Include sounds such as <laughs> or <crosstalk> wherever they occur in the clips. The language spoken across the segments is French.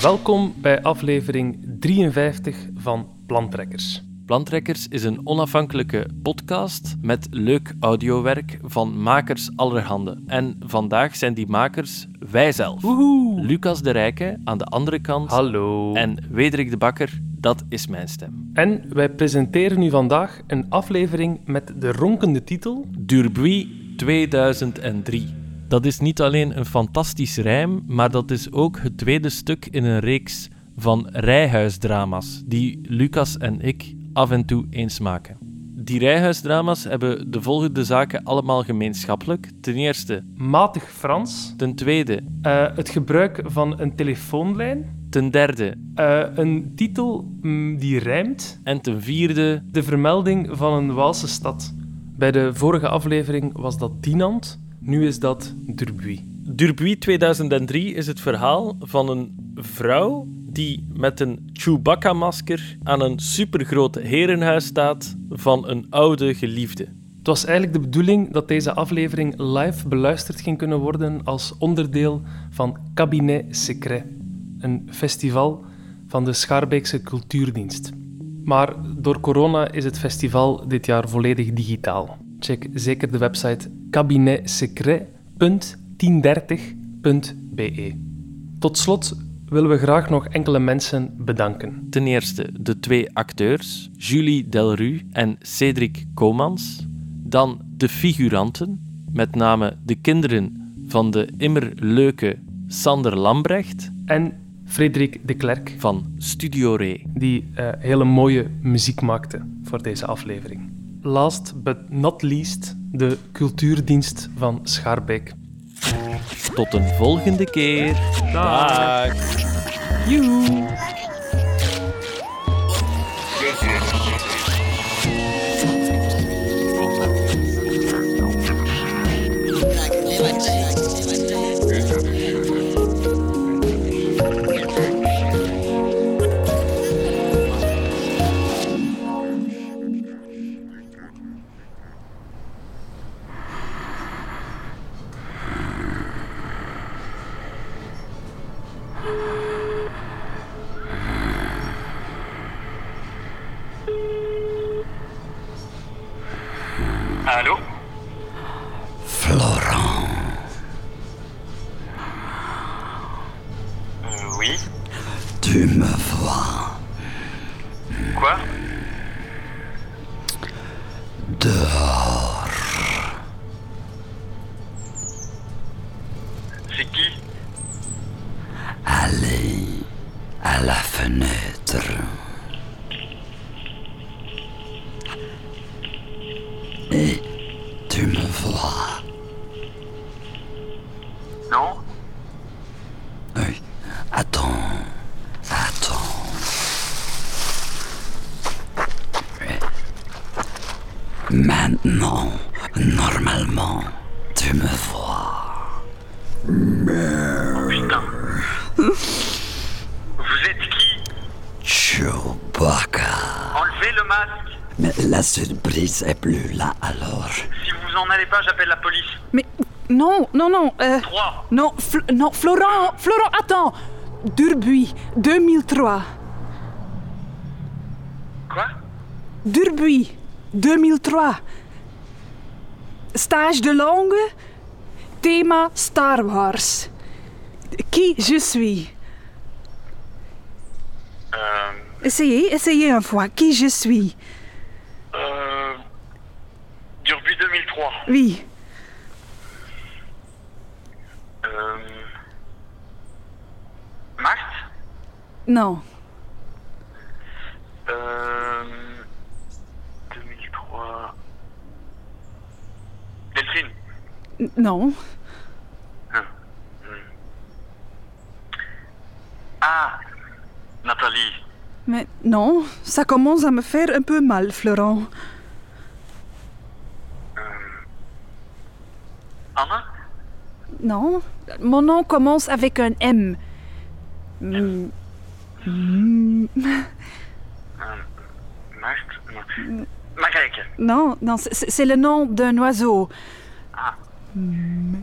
Welkom bij aflevering 53 van Plantrekkers. Plantrekkers is een onafhankelijke podcast met leuk audiowerk van makers allerhande. En vandaag zijn die makers wijzelf. Woehoe! Lucas de Rijke aan de andere kant Hallo. en Wederik de Bakker, dat is mijn stem. En wij presenteren u vandaag een aflevering met de ronkende titel Durbuy 2003. Dat is niet alleen een fantastisch rijm, maar dat is ook het tweede stuk in een reeks van rijhuisdrama's die Lucas en ik af en toe eens maken. Die rijhuisdrama's hebben de volgende zaken allemaal gemeenschappelijk. Ten eerste, Matig Frans, ten tweede, eh, het gebruik van een telefoonlijn, ten derde eh, een titel mm, die rijmt, en ten vierde de vermelding van een Waalse stad. Bij de vorige aflevering was dat Dinant, nu is dat Durbuy. Durbuy 2003 is het verhaal van een vrouw die met een Chewbacca-masker aan een supergroot herenhuis staat van een oude geliefde. Het was eigenlijk de bedoeling dat deze aflevering live beluisterd ging kunnen worden als onderdeel van Cabinet Secret, een festival van de Schaarbeekse Cultuurdienst. Maar door corona is het festival dit jaar volledig digitaal. Check zeker de website kabinetsecret.1030.be. Tot slot willen we graag nog enkele mensen bedanken. Ten eerste de twee acteurs, Julie Delru en Cédric Comans. Dan de figuranten, met name de kinderen van de immer leuke Sander Lambrecht En Frederik de Klerk, van Studio Re. die eh, hele mooie muziek maakte voor deze aflevering. Last but not least, de cultuurdienst van Schaarbeek. Tot een volgende keer. Dag. Joe! Est plus là alors. Si vous en allez pas, j'appelle la police. Mais non, non, non. euh, 3 non, Fl- non, Florent, Florent, attends. Durbuy, 2003. Quoi? Durbuy, 2003. Stage de langue, thema Star Wars. Qui je suis? Euh... Essayez, essayez une fois. Qui je suis Euh... Durbuy 2003. Oui. Euh... Non. Euh... 2003... Delphine? N- Non. Ah Nathalie. Mais non, ça commence à me faire un peu mal, Florent. Non, mon nom commence avec un M. Mm. Mm. Marthe Non. Marek. Non, non, c'est le nom d'un oiseau. Ah. Mm.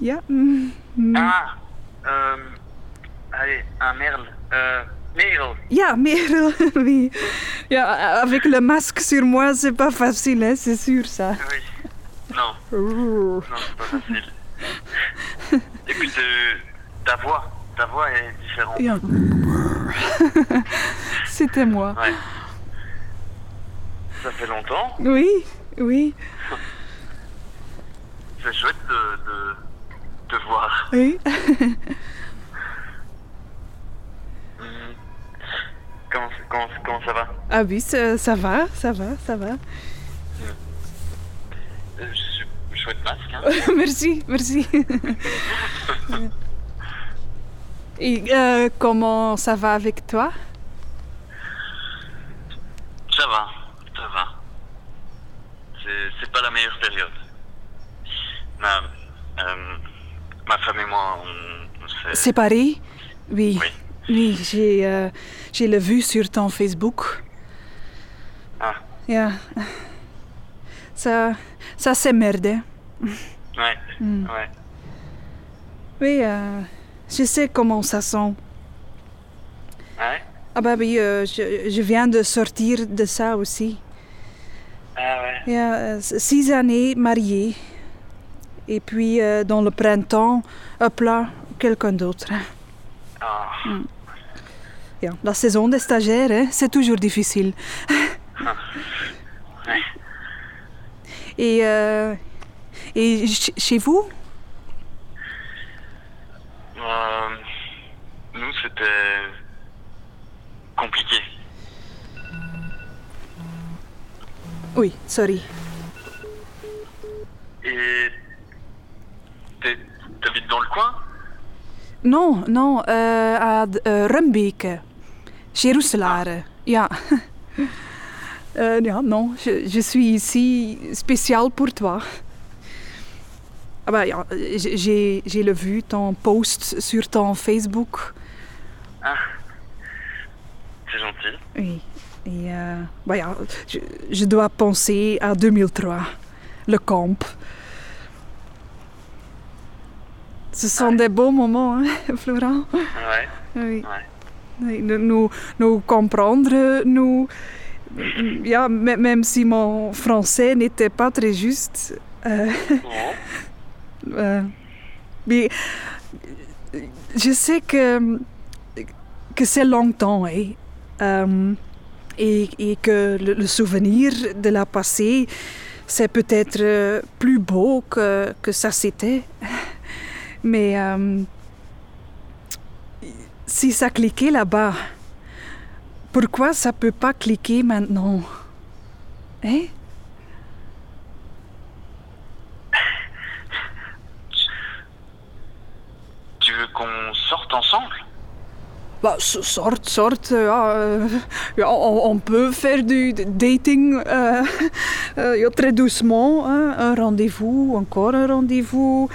Mm, mm, mm, mm. Ah, euh, allez, un merle. Euh, merle. Ja, Merel, <laughs> oui. Ja, avec le masque sur moi, c'est pas facile, hein, c'est sûr ça. Oui. Non, non, c'est pas facile. <laughs> Écoute, euh, ta voix, ta voix est différente. <laughs> C'était moi. Ouais. Ça fait longtemps. Oui, oui, <laughs> C'est chouette de, de te voir. oui. Mhm. Comment, comment, comment ça va? Ah oui, ça, ça va, ça va, ça va. Euh, je suis chouette masque, <laughs> hein. merci, merci. <laughs> Et euh, comment ça va avec toi? Ça va, ça va. C'est, pas la meilleure période. Ma, euh, ma femme et moi, on, on s'est... Séparé Oui. Oui. Oui, j'ai euh, j'ai le vu sur ton Facebook. Ah, Ja. Ça, ça c'est merde. Ouais, Hmm. ouais. Oui, euh, je sais comment ça sent. Ouais? Ah bah oui, euh, je, je viens de sortir de ça aussi. Ah ouais. Ja, euh, six années mariée. Et puis euh, dans le printemps, hop là, quelqu'un d'autre. Ah, Ja, la saison des stagiaires, hein, c'est toujours difficile. <laughs> ouais. Et, euh, et ch- chez vous? Euh, nous, c'était compliqué. Oui, sorry. Et t'es- t'habites dans le coin? Non, non, euh, à euh, Rumbeke, chez Roeselare. Ja. <laughs> Euh, ja, non, je, je suis ici spécial pour toi. Ah bah, ja, j'ai j'ai le vu, ton post sur ton Facebook. Ah, c'est gentil. Oui. Et euh, bah je, je dois penser à 2003, le camp. Ce sont des beaux moments, hein, <laughs> Florent. Ouais, Oui. ouais. Nous, comprendre, nous... <laughs> Ja, même si mon français n'était pas très juste. euh. <laughs> euh, mais je sais que, que c'est longtemps, hein, euh, et, et que le, souvenir de la passé, c'est peut-être euh, plus beau que, ça c'était. <laughs> Mais si ça cliquait là-bas, pourquoi ça peut pas cliquer maintenant Hein Tu veux qu'on sorte ensemble Bah, so- sorte, sorte, euh, <laughs> ja, on, peut faire du dating euh, <laughs> euh, très doucement. hein, un rendez-vous, encore un rendez-vous.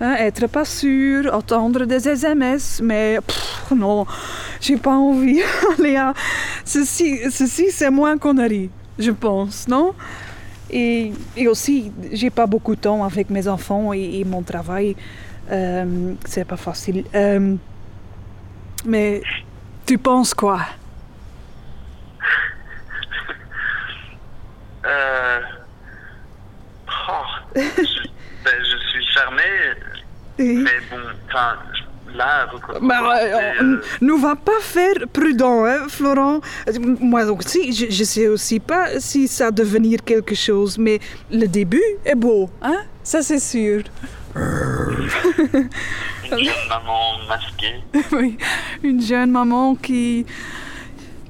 hein, être pas sûr, attendre des SMS, mais pff, non, j'ai pas envie. <laughs> Léa, ceci, ceci c'est moins connerie, je pense, non? Et, et aussi, j'ai pas beaucoup de temps avec mes enfants et mon travail. Euh, c'est pas facile. Euh, mais tu penses quoi? Euh... Oh, je, ben, je suis fermé, mais bon, enfin, là, Bah, euh, euh, ne va pas faire prudent, hein, Florent. Moi aussi, je, je sais aussi pas si ça devenir quelque chose, mais le début est beau, hein Ça, c'est sûr. Une jeune maman masquée. <laughs> oui, une jeune maman qui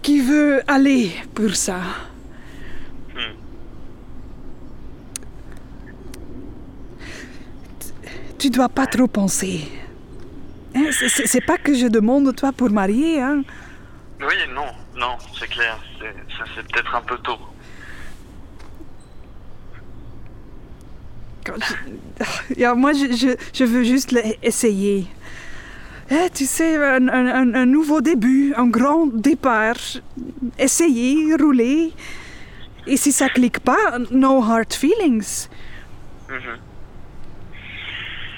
qui veut aller pour ça. Hmm. Tu dois pas trop penser. Hein, c'est- pas que je demande toi pour marier, hein. Oui, non, non, c'est clair, ça c'est peut-être un peu tôt. Quand je- <laughs> moi, je, je, je veux juste essayer. Eh, tu sais, un, un- un- nouveau début, un grand départ. Essayer, rouler. Et si ça clique pas, no hard feelings. Mhm.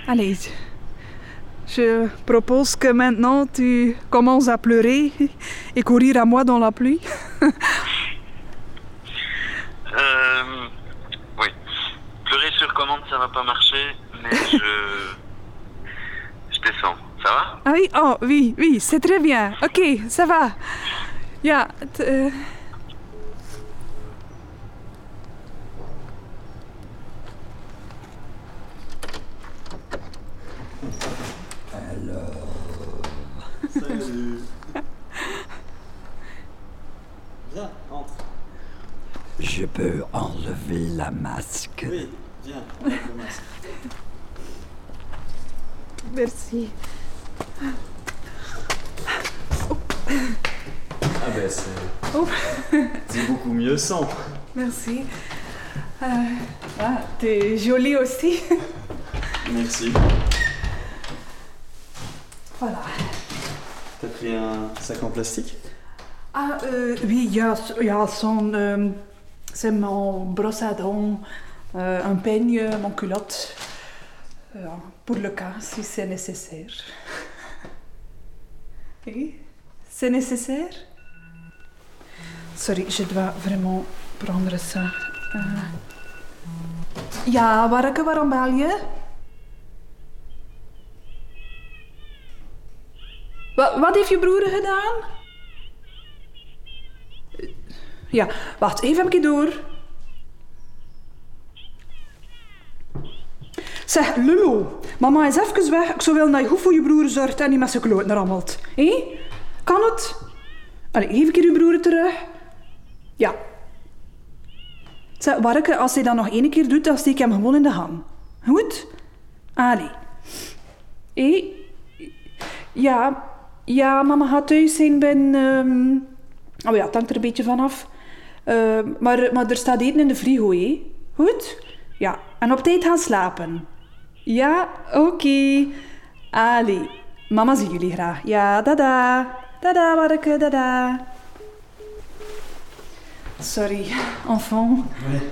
Allez, je propose que maintenant tu commences à pleurer <laughs> et courir à moi dans la pluie. <laughs> Euh, oui. Pleurer sur commande, ça va pas marcher, mais <laughs> je. Je descends. Ça va? Ah oui, oh oui, oui, c'est très bien. Ok, ça va. Ja, t- euh, <laughs> Viens, entre. Je peux enlever la masque. Oui, viens, <laughs> enlève le masque. Merci. Ah ben c'est... Oh. c'est beaucoup mieux sans. Merci. Euh, ah, t'es jolie aussi. Merci. Voilà. T'as pris un sac en plastique? Ah, euh, oui, ja, s- ja son, euh, c'est mon brosse à dents, un peigne, mon culotte. Euh, pour le cas, si c'est nécessaire. Oui, c'est nécessaire Sorry, je dois vraiment prendre ça. Euh, Ja, Warke, waarom bel je? Wat, wat heeft je broer gedaan? Ja, wacht, even een door. Zeg, Lulu, mama is even weg. Ik zou willen dat je goed voor je broer zorgt en niet met zijn kloot rammelt. Hé? Kan het? Allee, geef ik je broer terug? Ja. Zeg, Warke, als hij dat nog één keer doet, dan steek ik hem gewoon in de hand. Goed? Allee. Hé? Ja, ja, mama gaat thuis zijn ben... ehm, Oh ja, het hangt er een beetje vanaf. Uh, maar, maar er staat eten in de frigo, hé. Goed? Ja, en op tijd gaan slapen. Ja, oké. Allee, mama zie jullie graag. Ja, dada. Dada, Warke, dada. Sorry, enfant. Ouais.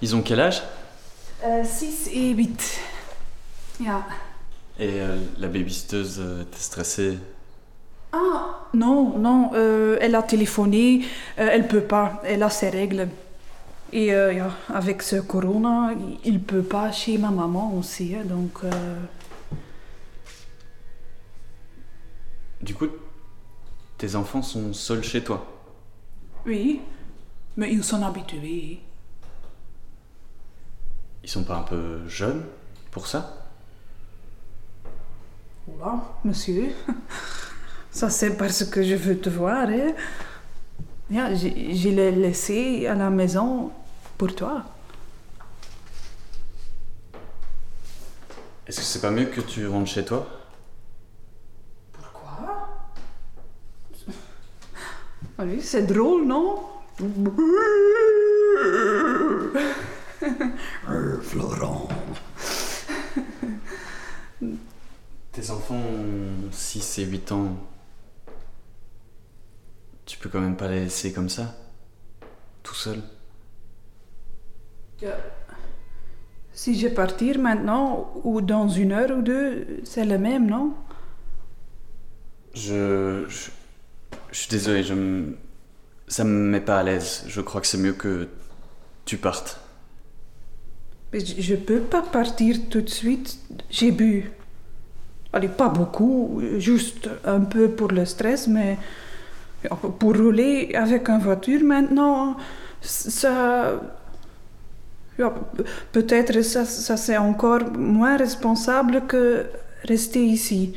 Ils ont quel âge? Uh, 6 et 8. Ja. Et euh, la babysiteuse euh, était stressée? Ah, non, non, euh, elle a téléphoné, euh, elle peut pas, elle a ses règles. Et euh, avec ce corona, il peut pas chez ma maman aussi, hein, donc... euh, Du coup, tes enfants sont seuls chez toi? oui, mais ils sont habitués. Ils sont pas un peu jeunes pour ça? Oula, monsieur, ça c'est parce que je veux te voir, hein. Ja, je, je l'ai laissé à la maison pour toi. Est-ce que c'est pas mieux que tu rentres chez toi? Pourquoi? Ah oui, c'est drôle, non? Florent. Tes enfants ont 6 et 8 ans. Tu peux quand même pas les laisser comme ça? Tout seul? Si je partir maintenant ou dans une heure ou deux, c'est le même, non? Je, je. je suis désolé, je me. Ça me met pas à l'aise. Je crois que c'est mieux que tu partes. Mais je je peux pas partir tout de suite. J'ai bu. Allez, pas beaucoup, juste un peu pour le stress, mais pour rouler avec une voiture maintenant, ça. Peut-être ça, ça c'est encore moins responsable que rester ici.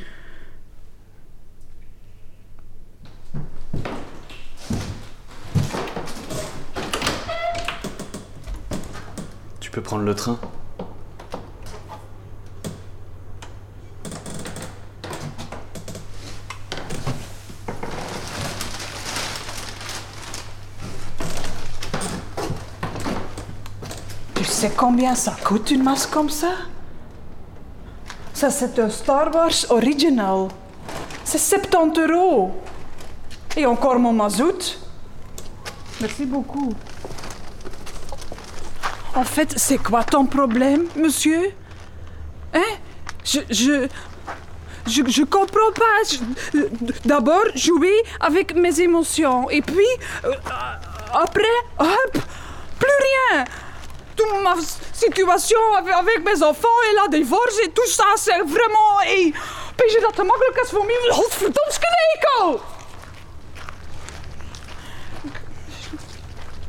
Tu peux prendre le train? Tu sais combien ça coûte une masque comme ça? Ça, c'est un Star Wars original. C'est 70 euros. Et encore mon mazout. Merci beaucoup. En fait, c'est quoi ton problème, monsieur? Hein? Je, je, je, comprends pas. D'abord, jouer avec mes émotions. Et puis, euh, après, hop, plus rien. Toute ma situation avec, avec mes enfants et la divorce et tout ça, c'est vraiment... Hey, je dat te makkelijk is voor mij? Godverdomske nekel!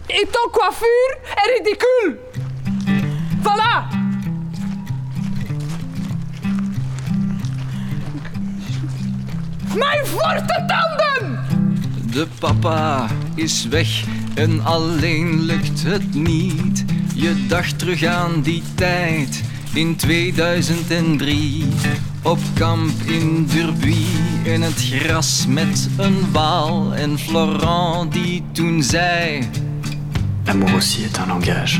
Et ton coiffure est ridicule. Voilà. Mijn forte tanden! De papa is weg en alleen lukt het niet. Je dacht terug aan die tijd in 2003. Op kamp in Durbuy in het gras met een waal. En Florent die toen zei... L'amour aussi est un langage.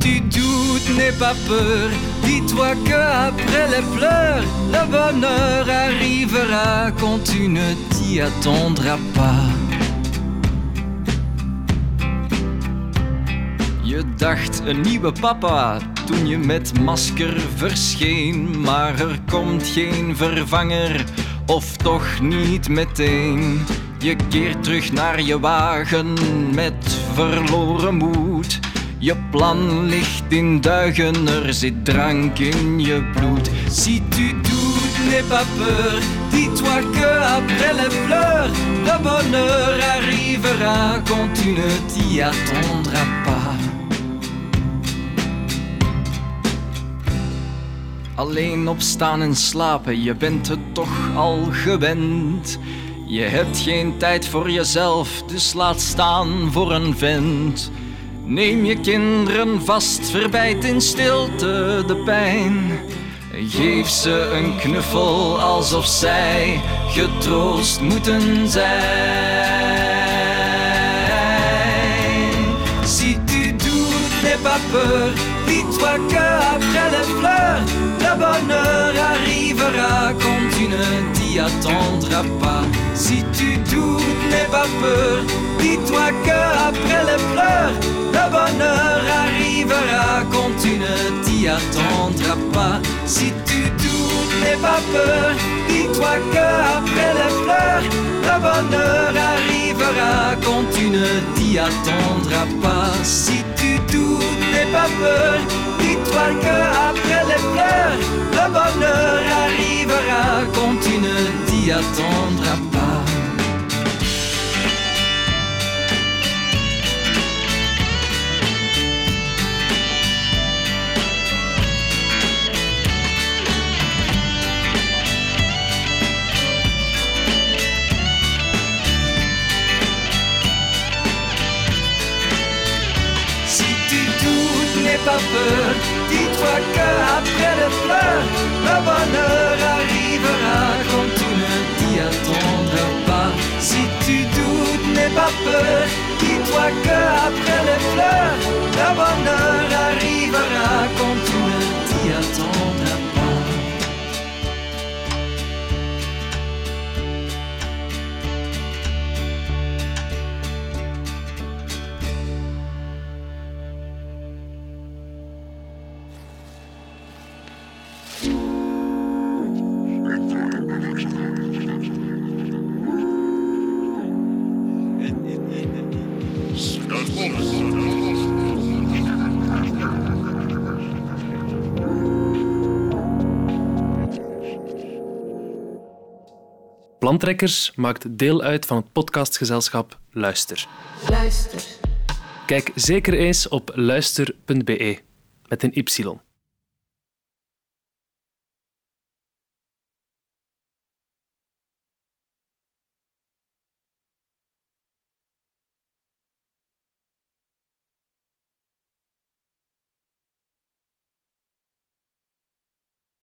Tu doutes, n'aie pas peur. Dis-toi que après les pleurs, le bonheur arrivera quand tu ne t'y attendras pas. Je dacht een nieuwe papa toen je met masker verscheen, maar er komt geen vervanger, of toch niet meteen. Je keert terug naar je wagen met verloren moed. Je plan ligt in duigen, er zit drank in je bloed. Si tu doutes, n'aie pas peur. Dis-toi que après les pleurs, le bonheur arrivera quand tu ne t'y attendras pas. Alleen opstaan en slapen, je bent het toch al gewend. Je hebt geen tijd voor jezelf, dus laat staan voor een vent. Neem je kinderen vast, verbijt in stilte de pijn. Geef ze een knuffel alsof zij getroost moeten zijn. Si tu doutes, n'aie pas peur. Dis-toi que après les fleurs, le bonheur arrivera quand tu ne t'y attendras pas. Si tu doutes, n'aie pas peur. Dis-toi que après les fleurs, le bonheur arrivera quand tu ne t'y attendras pas. Si tu doutes, n'aie pas peur. Dis-toi que après les fleurs, le bonheur arrivera quand tu ne t'y attendras pas. Si tu doutes, n'aie pas peur. Dis-toi que après les fleurs, le bonheur arrivera quand tu ne t'y attendras pas. Peur. Dis-toi que après les fleurs, le Plantrekkers maakt deel uit van het podcastgezelschap Luister. Luister. Kijk zeker eens op luister.be met een y.